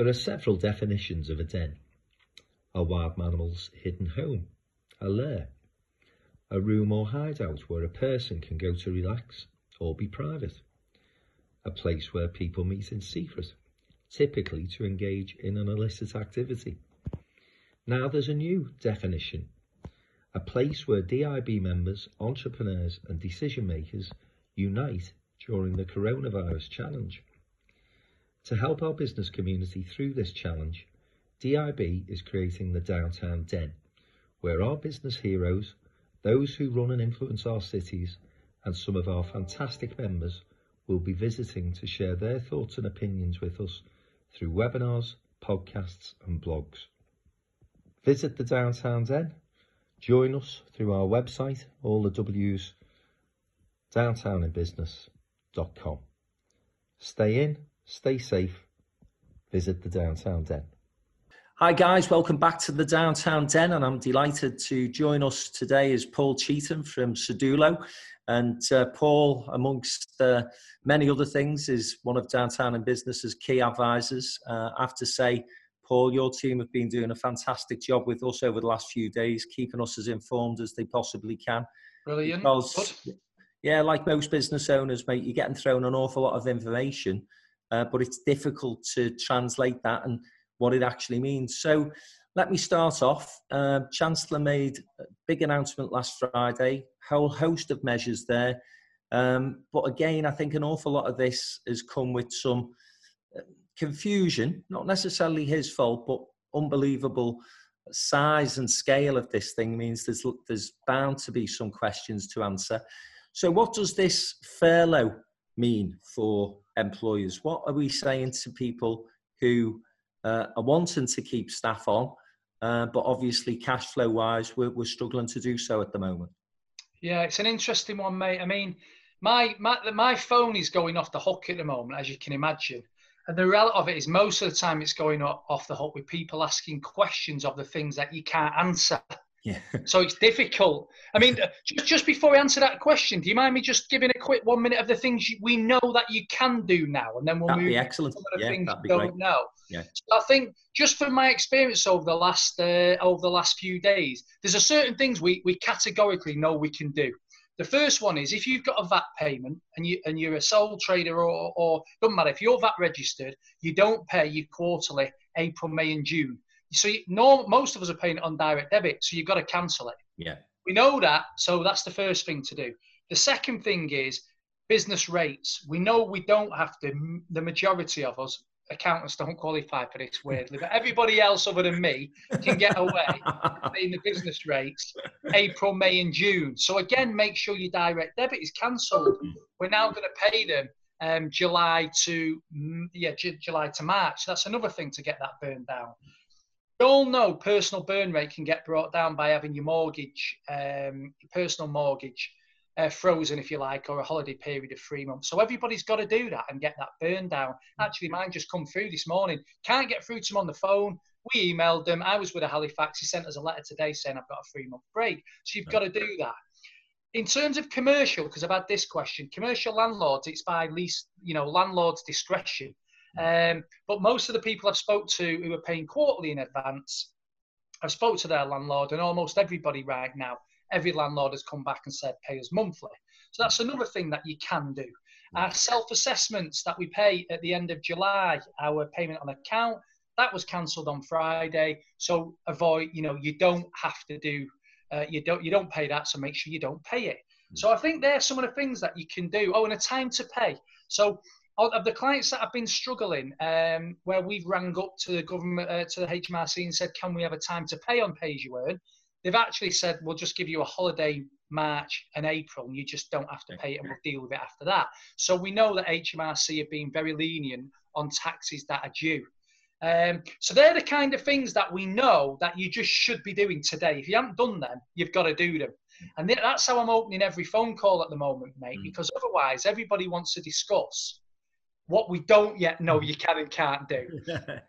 There are several definitions of a den. A wild animal's hidden home, a lair, a room or hideout where a person can go to relax or be private, a place where people meet in secret, typically to engage in an illicit activity. Now there's a new definition, a place where DIB members, entrepreneurs and decision makers unite during the coronavirus challenge. To help our business community through this challenge, DIB is creating the Downtown Den, where our business heroes, those who run and influence our cities, and some of our fantastic members will be visiting to share their thoughts and opinions with us through webinars, podcasts, and blogs. Visit the Downtown Den, join us through our website, all the W's, downtowninbusiness.com. Stay in, stay safe, visit the Downtown Den. Hi, guys. Welcome back to the Downtown Den, and I'm delighted to join us today is Paul Cheetham from Sedulo. And uh, Paul, amongst uh, many other things, is one of Downtown in Business's key advisors. Uh, I have to say, Paul, your team have been doing a fantastic job with us over the last few days, keeping us as informed as they possibly can. Brilliant. Because, yeah, like most business owners, mate, you're getting thrown an awful lot of information, uh, but it's difficult to translate that and what it actually means. So let me start off. Uh, Chancellor made a big announcement last Friday, whole host of measures there. Um, but again, I think an awful lot of this has come with some uh, confusion, not necessarily his fault, but unbelievable size and scale of this thing means there's, there's bound to be some questions to answer. So, what does this furlough mean for employers? What are we saying to people who uh, are wanting to keep staff on, uh, but obviously cash flow wise, we're, we're struggling to do so at the moment. Yeah, it's an interesting one, mate. I mean, my my my phone is going off the hook at the moment, as you can imagine. And the reality of it is, most of the time, it's going off the hook with people asking questions of the things that you can't answer. Yeah. So it's difficult. I mean, just just before we answer that question, do you mind me just giving a quick one minute of the things we know that you can do now, and then we'll that'd move be excellent. to the yeah, things that'd be don't know. Yeah. So I think just from my experience over the last uh, over the last few days, there's a certain things we we categorically know we can do. The first one is if you've got a VAT payment and you and you're a sole trader or or doesn't matter if you're VAT registered, you don't pay your quarterly April, May, and June. So you, no, most of us are paying it on direct debit, so you've got to cancel it. Yeah. We know that, so that's the first thing to do. The second thing is business rates. We know we don't have to. The majority of us accountants don't qualify for this weirdly, but everybody else other than me can get away paying the business rates April, May, and June. So again, make sure your direct debit is cancelled. We're now going to pay them um, July to yeah J- July to March. That's another thing to get that burned down. We all know personal burn rate can get brought down by having your mortgage, um, your personal mortgage, uh, frozen, if you like, or a holiday period of three months. So everybody's got to do that and get that burn down. Actually, mine just come through this morning. Can't get through to them on the phone. We emailed them. I was with a Halifax. He sent us a letter today saying I've got a three month break. So you've got to do that. In terms of commercial, because I've had this question, commercial landlords, it's by lease, you know, landlord's discretion. Um, but most of the people I've spoke to who are paying quarterly in advance, I've spoke to their landlord, and almost everybody right now, every landlord has come back and said pay us monthly. So that's another thing that you can do. Our self-assessments that we pay at the end of July, our payment on account, that was cancelled on Friday. So avoid, you know, you don't have to do, uh, you don't you don't pay that. So make sure you don't pay it. So I think there's some of the things that you can do. Oh, and a time to pay. So of the clients that have been struggling, um, where we've rang up to the government, uh, to the HMRC and said, can we have a time to pay on pay as you earn? They've actually said, we'll just give you a holiday March and April, and you just don't have to pay it, and we'll deal with it after that. So we know that HMRC have been very lenient on taxes that are due. Um, so they're the kind of things that we know that you just should be doing today. If you haven't done them, you've got to do them. And that's how I'm opening every phone call at the moment, mate, Mm. because otherwise everybody wants to discuss what we don't yet know you can and can't do.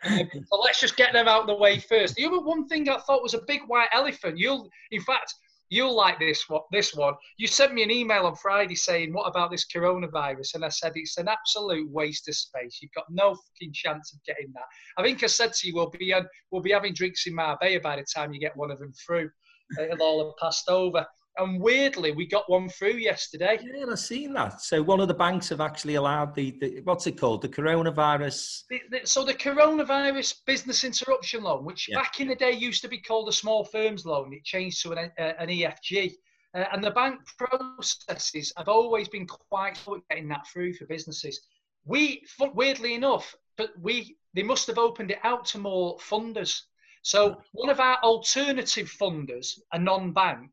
Um, so let's just get them out of the way first. The other one thing I thought was a big white elephant. You'll, in fact, You'll like this one. This one. You sent me an email on Friday saying, "What about this coronavirus?" And I said, "It's an absolute waste of space. You've got no fucking chance of getting that." I think I said to you, "We'll be on, we'll be having drinks in Marbella by the time you get one of them through. It'll all have passed over." And weirdly, we got one through yesterday. Yeah, I've seen that. So one of the banks have actually allowed the, the what's it called, the coronavirus. The, the, so the coronavirus business interruption loan, which Yeah. back in the day used to be called a small firms loan, it changed to an, uh, an EFG. Uh, and the bank processes have always been quite slow at getting that through for businesses. We, weirdly enough, but we they must have opened it out to more funders. So one of our alternative funders, a non-bank,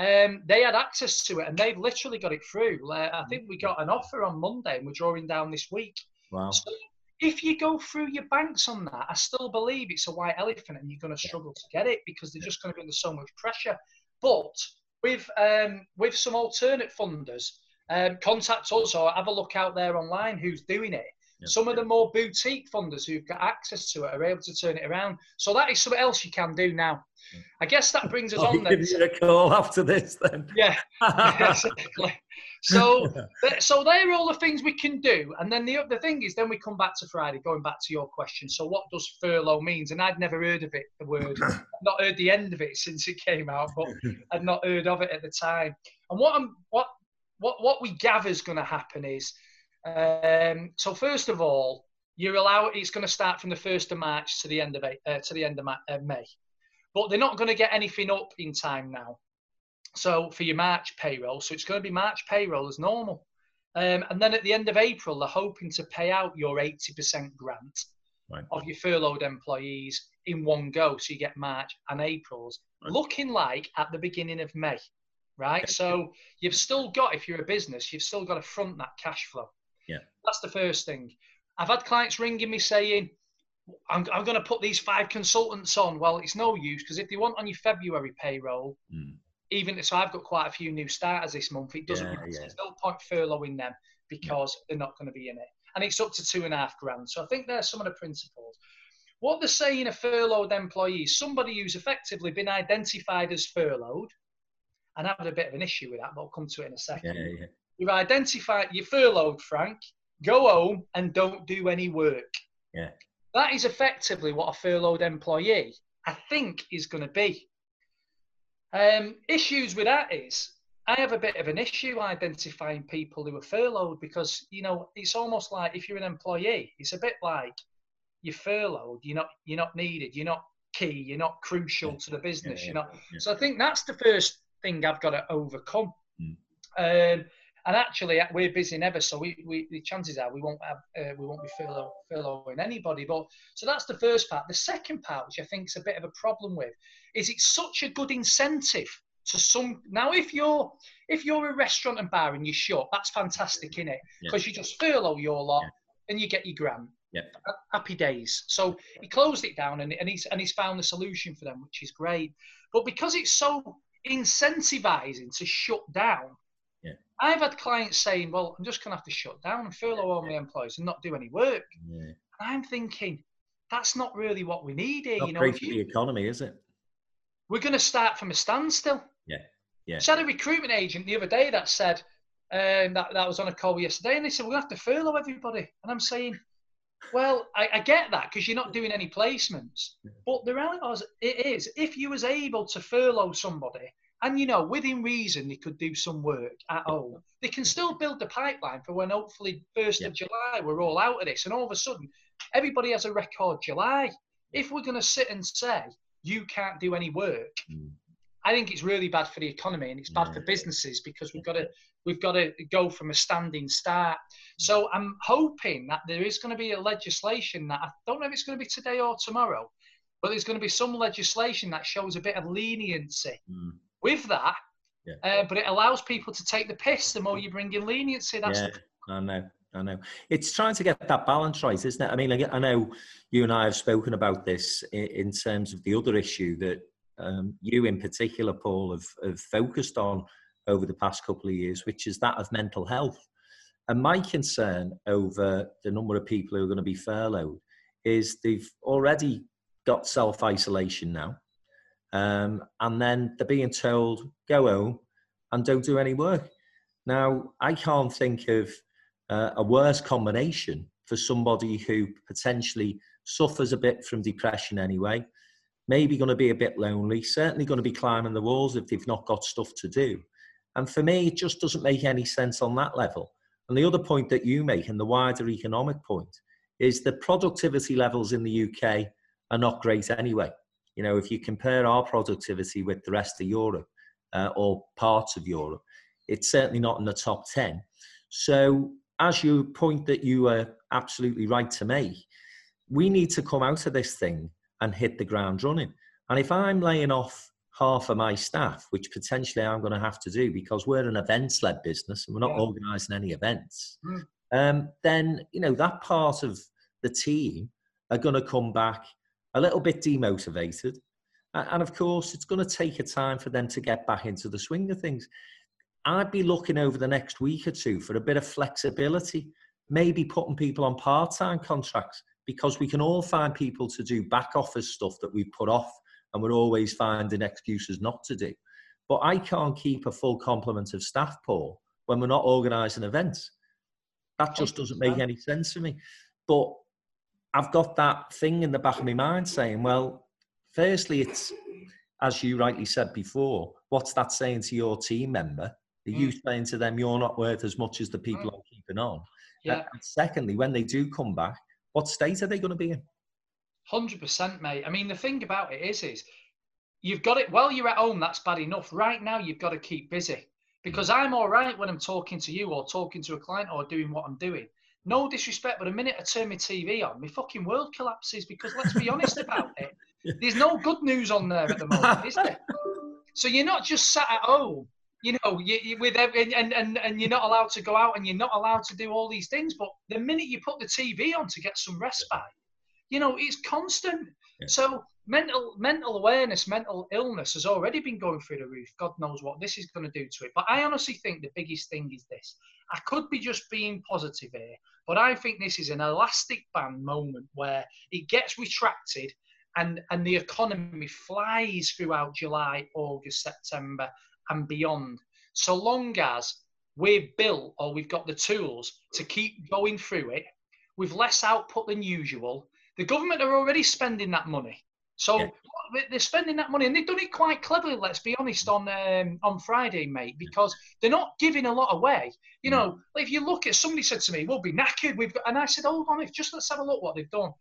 um, they had access to it and they've literally got it through. Uh, I think we got an offer on Monday and we're drawing down this week. Wow. So if you go through your banks on that, I still believe it's a white elephant and you're going to struggle to get it because they're just going to be under so much pressure. But with um, with some alternate funders, um, contact us or have a look out there online who's doing it. Yeah. Some of the more boutique funders who've got access to it are able to turn it around. So that is something else you can do now. I guess that brings us I'll oh, on then. give you a call after this then. Yeah, exactly. So, so they're all the things we can do, and then the other thing is, then we come back to Friday. Going back to your question, so what does furlough means? And I'd never heard of it, the word, not heard the end of it since it came out, but I'd not heard of it at the time. And what I'm, what, what, what we gather is going to happen is, um, so first of all, you're allowed. It's going to start from the first of March to the end of uh, to the end of uh, May, but they're not going to get anything up in time now. So for your March payroll, so it's going to be March payroll as normal. Um, and then at the end of April, they're hoping to pay out your 80% grant Right. of your furloughed employees in one go. So you get March and April's, Right. looking like at the beginning of May, right? Okay. So you've still got, if you're a business, you've still got to front that cash flow. Yeah. That's the first thing. I've had clients ringing me saying, I'm, I'm going to put these five consultants on. Well, it's no use because if they want on your February payroll, Mm. even so I've got quite a few new starters this month. It doesn't Yeah, matter. yeah. There's no point furloughing them because they're not going to be in it. And it's up to two and a half grand. So I think there's some of the principles. What they're saying a furloughed employee somebody who's effectively been identified as furloughed. And I've had a bit of an issue with that, but I'll come to it in a second. Yeah, yeah. You've identified you're furloughed, Frank. Go home and don't do any work. Yeah. That is effectively what a furloughed employee, I think, is going to be. Um, issues with that is I have a bit of an issue identifying people who are furloughed because you know it's almost like if you're an employee, it's a bit like you're furloughed. You're not you're not needed. You're not key. You're not crucial Yeah. to the business. Yeah, You're not yeah. so I think that's the first thing I've got to overcome. Mm. Um, and actually, we're busy never, so we, we the chances are we won't have uh, we won't be furlough, furloughing anybody. But so that's the first part. The second part, which I think is a bit of a problem with, is it's such a good incentive to some. Now, if you're if you're a restaurant and bar and you're shut, that's fantastic, is it? Yeah. Because you just furlough your lot Yeah. and you get your grant. Yeah. Happy days. So he closed it down and, and he's and he's found a solution for them, which is great. But because it's so incentivizing to shut down, Yeah. I've had clients saying, "Well, I'm just going to have to shut down and furlough all my employees and not do any work." yeah. And I'm thinking, that's not really what we need here. Not you know, great for the economy, is it? we're going to start from a standstill. Yeah, yeah. So I had a recruitment agent the other day that said um, that that was on a call yesterday, and they said we're going to have to furlough everybody. And I'm saying, well, I, I get that because you're not doing any placements, but the reality is, it is if you was able to furlough somebody. And you know, within reason, they could do some work at home. They can still build the pipeline for when hopefully first of July we're all out of this, and all of a sudden everybody has a record July. If we're going to sit and say you can't do any work, Mm. I think it's really bad for the economy and it's bad for businesses because we've got to we've got to go from a standing start. So I'm hoping that there is going to be a legislation that I don't know if it's going to be today or tomorrow, but there's going to be some legislation that shows a bit of leniency Mm. With that. Yeah. Uh, but it allows people to take the piss the more you bring in leniency. That's yeah, the, I know, I know. It's trying to get that balance right, isn't it? I mean, I, I know you and I have spoken about this in, in terms of the other issue that um, you, in particular, Paul, have, have focused on over the past couple of years, which is that of mental health. And my concern over the number of people who are going to be furloughed is they've already got self isolation now. Um, and then they're being told go home and don't do any work. Now, I can't think of uh, a worse combination for somebody who potentially suffers a bit from depression anyway, maybe going to be a bit lonely, certainly going to be climbing the walls if they've not got stuff to do. And for me, it just doesn't make any sense on that level. And the other point that you make, and the wider economic point, is the productivity levels in the UK are not great anyway. You know, if you compare our productivity with the rest of Europe uh, or parts of Europe, it's certainly not in the top 10. So, as you point that you are absolutely right to make, we need to come out of this thing and hit the ground running. And if I'm laying off half of my staff, which potentially I'm going to have to do because we're an events led business and we're not yeah. organising any events, mm. um, then, you know, that part of the team are going to come back a little bit demotivated. And of course, it's going to take a time for them to get back into the swing of things. I'd be looking over the next week or two for a bit of flexibility, maybe putting people on part time contracts because we can all find people to do back office stuff that we've put off and we're always finding excuses not to do. But I can't keep a full complement of staff, Paul, when we're not organising events. That just doesn't make any sense to me. But I've got that thing in the back of my mind saying, well, firstly, it's as you rightly said before, what's that saying to your team member? Are you mm. saying to them, you're not worth as much as the people mm. I'm keeping on? Yeah. And secondly, when they do come back, what state are they going to be in? Hundred percent, mate. I mean, the thing about it is, is you've got it while you're at home. That's bad enough. Right now, you've got to keep busy because I'm all right when I'm talking to you or talking to a client or doing what I'm doing. No disrespect, but a minute I turn my TV on, my fucking world collapses because let's be honest about it. There's no good news on there at the moment, is there? So you're not just sat at home, you know, you, you, with every, and, and and you're not allowed to go out and you're not allowed to do all these things. But the minute you put the TV on to get some respite, you know, it's constant. Yeah. So mental mental awareness, mental illness has already been going through the roof. God knows what this is going to do to it. But I honestly think the biggest thing is this. I could be just being positive here, but I think this is an elastic band moment where it gets retracted and, and the economy flies throughout July, August, September, and beyond. So long as we're built or we've got the tools to keep going through it with less output than usual, the government are already spending that money. So yeah. they're spending that money, and they've done it quite cleverly. Let's be honest on um, on Friday, mate, because they're not giving a lot away. You know, mm. if you look at somebody said to me, "We'll be knackered," we've got, and I said, "Hold on, if just let's have a look what they've done."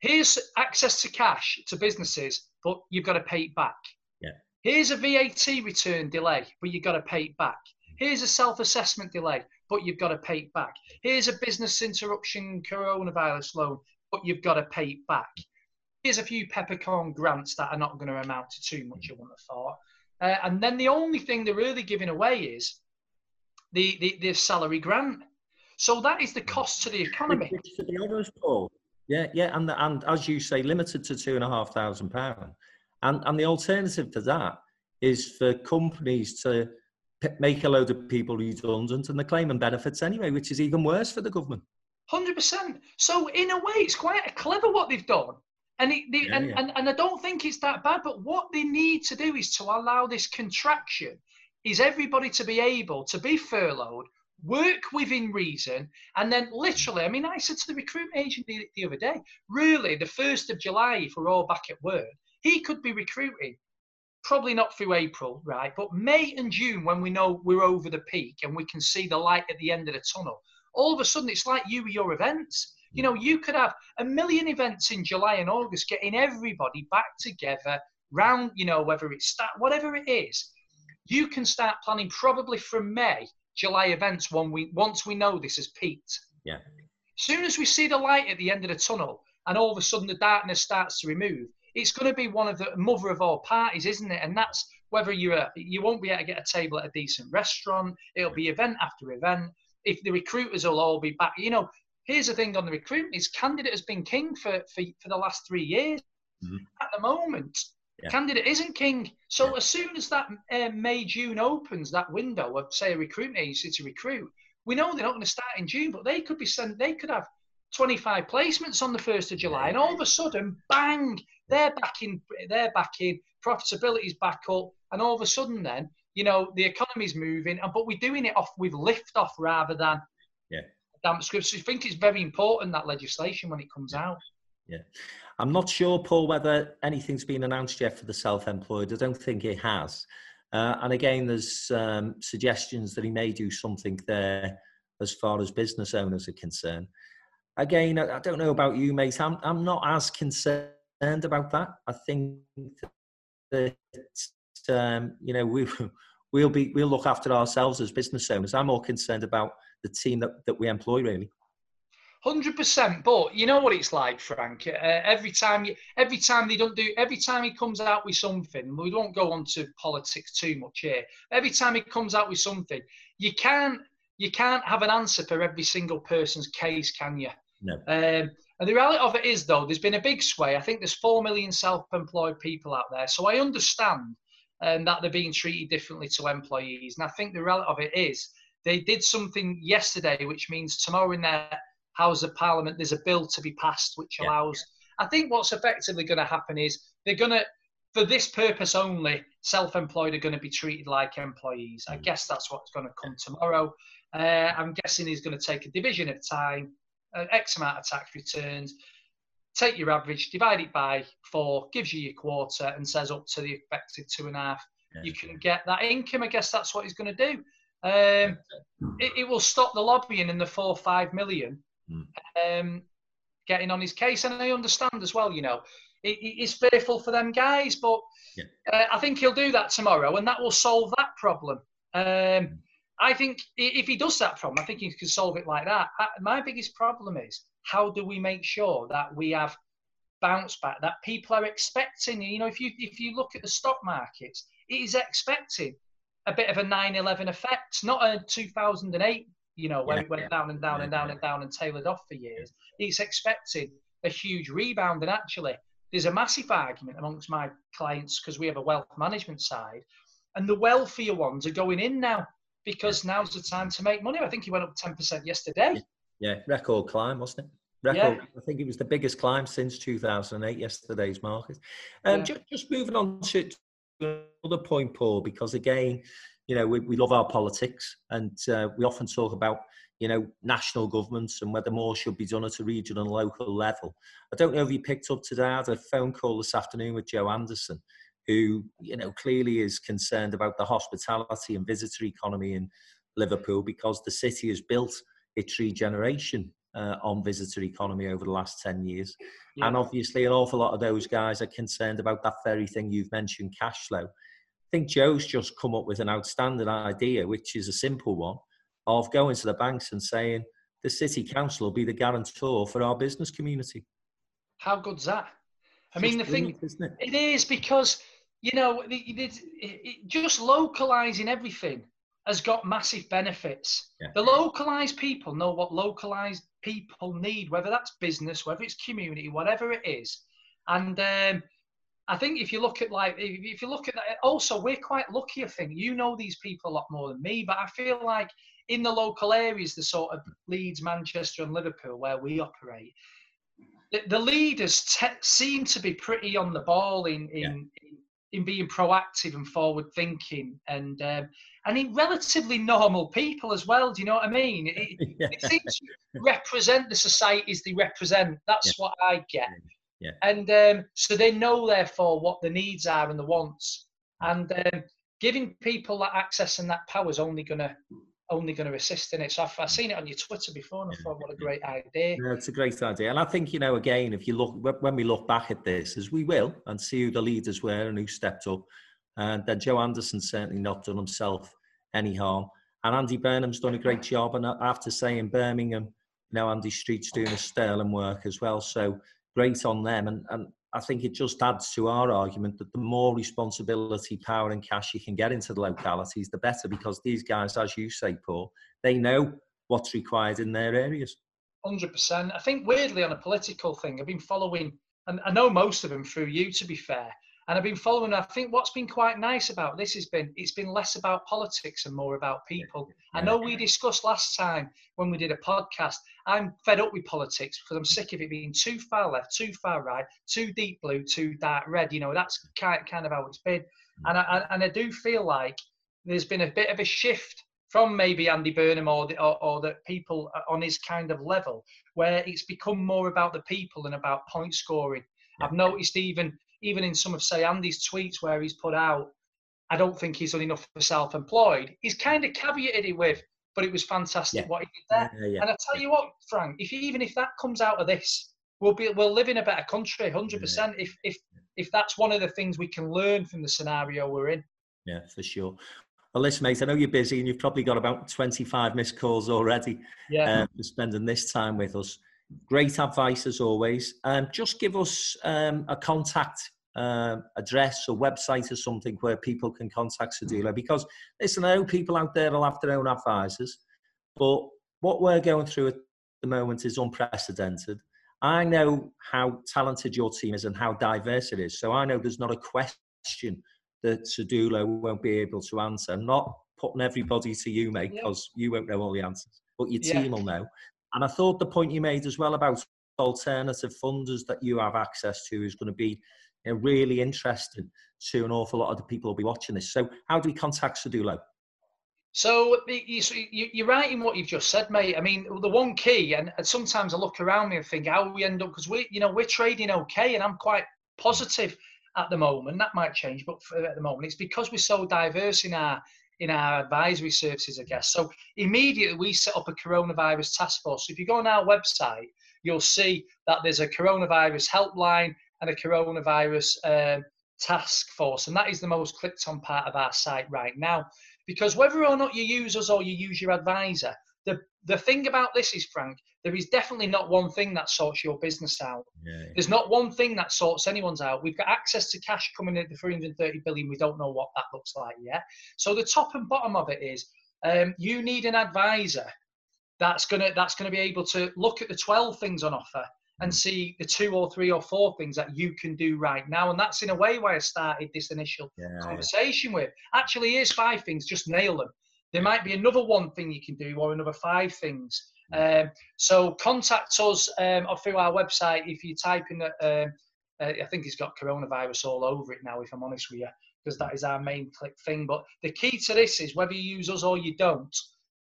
Here's access to cash to businesses, but you've got to pay it back. Yeah. Here's a VAT return delay, but you've got to pay it back. Here's a self-assessment delay, but you've got to pay it back. Here's a business interruption coronavirus loan, but you've got to pay it back. Here's a few peppercorn grants that are not going to amount to too much, I wouldn't have thought. Uh, and then the only thing they're really giving away is the, the, the salary grant. So that is the cost to the economy. To be honest, Paul, yeah, yeah, and the, and as you say, limited to two and a half thousand pound, and and the alternative to that is for companies to make a load of people redundant and they're claiming benefits anyway, which is even worse for the government. Hundred percent. So in a way, it's quite clever what they've done, and it, they, yeah, and, yeah. and and I don't think it's that bad. But what they need to do is to allow this contraction. Is everybody to be able to be furloughed work within reason, and then literally, I mean, I said to the recruitment agent the, the other day, really, the 1st of July, if we're all back at work, he could be recruiting. Probably not through April, right? But May and June, when we know we're over the peak and we can see the light at the end of the tunnel, all of a sudden it's like you with your events. You know, you could have a million events in July and August getting everybody back together round, you know, whether it's start, whatever it is. You can start planning probably from May July events when we once we know this has peaked. Yeah. Soon as we see the light at the end of the tunnel, and all of a sudden the darkness starts to remove, it's going to be one of the mother of all parties, isn't it? And that's whether you're a, you won't be able to get a table at a decent restaurant. It'll be event after event. If the recruiters will all be back, you know. Here's the thing on the recruitment: is candidate has been king for for, for the last three years. Mm-hmm. At the moment, yeah. Candidate isn't king. So yeah. as soon as that uh, May June opens that window of say a recruitment agency to recruit, we know they're not going to start in June, but they could be sent. They could have 25 placements on the 1st of July, and all of a sudden, bang, they're back in, they're back in, profitability's back up, and all of a sudden, then, you know, the economy's moving, but we're doing it off with lift off rather than yeah. damp scripts. So I think it's very important that legislation when it comes out. Yeah. I'm not sure, Paul, whether anything's been announced yet for the self employed. I don't think it has. Uh, and again, there's um, suggestions that he may do something there as far as business owners are concerned. Again, I, I don't know about you, mate. I'm, I'm not as concerned about that. I think that, um, you know, we, we'll, be, we'll look after ourselves as business owners. I'm more concerned about the team that, that we employ, really. Hundred percent, but you know what it's like, Frank. Uh, every time, you, every time they don't do, every time he comes out with something, we won't go on to politics too much here. Every time he comes out with something, you can't, you can't have an answer for every single person's case, can you? No. Um, and the reality of it is, though, there's been a big sway. I think there's four million self-employed people out there, so I understand um, that they're being treated differently to employees. And I think the reality of it is, they did something yesterday, which means tomorrow in their House of Parliament, there's a bill to be passed which allows. I think what's effectively going to happen is they're going to, for this purpose only, self-employed are going to be treated like employees. I mm. guess that's what's going to come tomorrow. Uh, I'm guessing he's going to take a division of time, uh, X amount of tax returns, take your average, divide it by four, gives you your quarter, and says up to the expected two and a half. Yeah. You can get that income. I guess that's what he's going to do. Um, it, it, will stop the lobbying in the four five million mm. um, getting on his case. And I understand as well, you know, it, it's fearful for them guys, but yeah. uh, I think he'll do that tomorrow and that will solve that problem. Um, mm. I think if he does that problem, I think he can solve it like that. My biggest problem is how do we make sure that we have bounce back that people are expecting? You know, if you if you look at the stock markets, it is expecting a bit of a 9/11 effect, not a 2008 you know, when yeah, it went yeah. down and down and down and down and tailored off for years. It's expecting a huge rebound. And actually, there's a massive argument amongst my clients because we have a wealth management side, and the wealthier ones are going in now because now's the time to make money. I think he went up 10% yesterday. Yeah, record climb, wasn't it? Record. Yeah. I think it was the biggest climb since 2008, yesterday's market. Um, yeah. just, just moving on to another point, Paul, because again, you know, we, we love our politics and uh, we often talk about, you know, national governments and whether more should be done at a regional and local level. I don't know if you picked up today, I had a phone call this afternoon with Joe Anderson, who, you know, clearly is concerned about the hospitality and visitor economy in Liverpool because the city has built its regeneration uh, on visitor economy over the last 10 years. Yeah. And obviously, an awful lot of those guys are concerned about that very thing you've mentioned cash flow. I think Joe's just come up with an outstanding idea, which is a simple one, of going to the banks and saying the city council will be the guarantor for our business community. How good's that? I mean, the thing isn't it? it is because you know it, it, it, just localizing everything has got massive benefits. Yeah. The localized people know what localized people need, whether that's business, whether it's community, whatever it is, and. Um, I think if you look at like if you look at that, also we're quite lucky. I think you know these people a lot more than me, but I feel like in the local areas, the sort of Leeds, Manchester, and Liverpool where we operate, the, the leaders te- seem to be pretty on the ball in in, yeah. in, in being proactive and forward thinking, and um, and in relatively normal people as well. Do you know what I mean? It, yeah. it seems to represent the societies they represent. That's yeah. what I get. Yeah. And um, so they know, therefore, what the needs are and the wants. And um, giving people that access and that power is only going to only going to assist in it. So I've, I've, seen it on your Twitter before, and I thought, what a great idea. Yeah, it's a great idea, and I think you know, again, if you look when we look back at this, as we will, and see who the leaders were and who stepped up, and then Joe Anderson certainly not done himself any harm, and Andy Burnham's done a great job, and I have to say in Birmingham, you know, Andy Street's doing a sterling work as well. So great on them. And, and I think it just adds to our argument that the more responsibility, power, and cash you can get into the localities, the better, because these guys, as you say, Paul, they know what's required in their areas. 100%. I think weirdly on a political thing, I've been following, and I know most of them through you, to be fair. And I've been following. I think what's been quite nice about this has been it's been less about politics and more about people. I know we discussed last time when we did a podcast. I'm fed up with politics because I'm sick of it being too far left, too far right, too deep blue, too dark red. You know, that's kind kind of how it's been. And I and I do feel like there's been a bit of a shift from maybe Andy Burnham or the, or, or the people on his kind of level, where it's become more about the people than about point scoring. I've noticed even even in some of say Andy's tweets where he's put out, I don't think he's done enough for self-employed. He's kind of caveated it with, but it was fantastic yeah. what he did there. Yeah, yeah, and I tell you what, Frank, if even if that comes out of this, we'll be we'll live in a better country, hundred percent. If if if that's one of the things we can learn from the scenario we're in. Yeah, for sure. Well, listen, mate, I know you're busy and you've probably got about 25 missed calls already yeah. um, for spending this time with us. Great advice as always. Um, just give us um, a contact uh, address or website or something where people can contact Sedulo because listen, I know people out there will have their own advisors, but what we're going through at the moment is unprecedented. I know how talented your team is and how diverse it is. So I know there's not a question that Sedulo won't be able to answer. I'm not putting everybody to you, mate, because yeah. you won't know all the answers, but your team will know. And I thought the point you made as well about alternative funders that you have access to is going to be you know, really interesting to an awful lot of the people who'll be watching this. So, how do we contact Sedulo? So you're right in what you've just said, mate. I mean, the one key, and sometimes I look around me and think how we end up because we, you know, we're trading okay, and I'm quite positive at the moment. That might change, but at the moment, it's because we're so diverse in our in our advisory services, I guess. So immediately we set up a coronavirus task force. So if you go on our website, you'll see that there's a coronavirus helpline and a coronavirus um, task force, and that is the most clicked on part of our site right now. Because whether or not you use us or you use your advisor, the the thing about this is, Frank, there is definitely not one thing that sorts your business out. Yeah. There's not one thing that sorts anyone's out. We've got access to cash coming in at the 330 billion. We don't know what that looks like yet. So the top and bottom of it is, um, you need an advisor that's gonna that's gonna be able to look at the 12 things on offer and see the two or three or four things that you can do right now. And that's in a way why I started this initial yeah, conversation with. Actually, here's five things, just nail them. There might be another one thing you can do or another five things. Um, so contact us um, through our website if you type in, uh, uh, I think it's got coronavirus all over it now, if I'm honest with you, because that is our main click thing. But the key to this is whether you use us or you don't,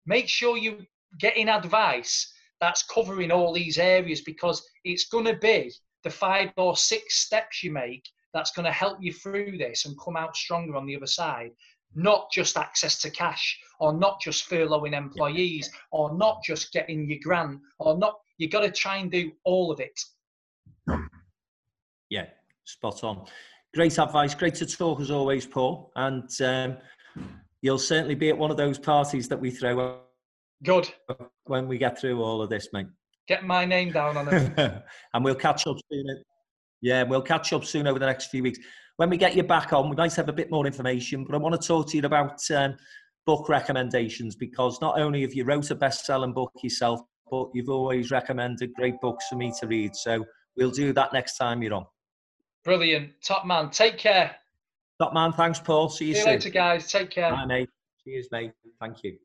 make sure you get in advice that's covering all these areas because it's going to be the five or six steps you make that's going to help you through this and come out stronger on the other side not just access to cash or not just furloughing employees or not just getting your grant or not you got to try and do all of it yeah spot on great advice great to talk as always paul and um, you'll certainly be at one of those parties that we throw Good. When we get through all of this, mate. Get my name down on it. and we'll catch up soon. Yeah, we'll catch up soon over the next few weeks. When we get you back on, we might have a bit more information, but I want to talk to you about um, book recommendations because not only have you wrote a best-selling book yourself, but you've always recommended great books for me to read. So we'll do that next time you're on. Brilliant. Top man. Take care. Top man. Thanks, Paul. See you, See you soon. later, guys. Take care. Bye, mate. Cheers, mate. Thank you.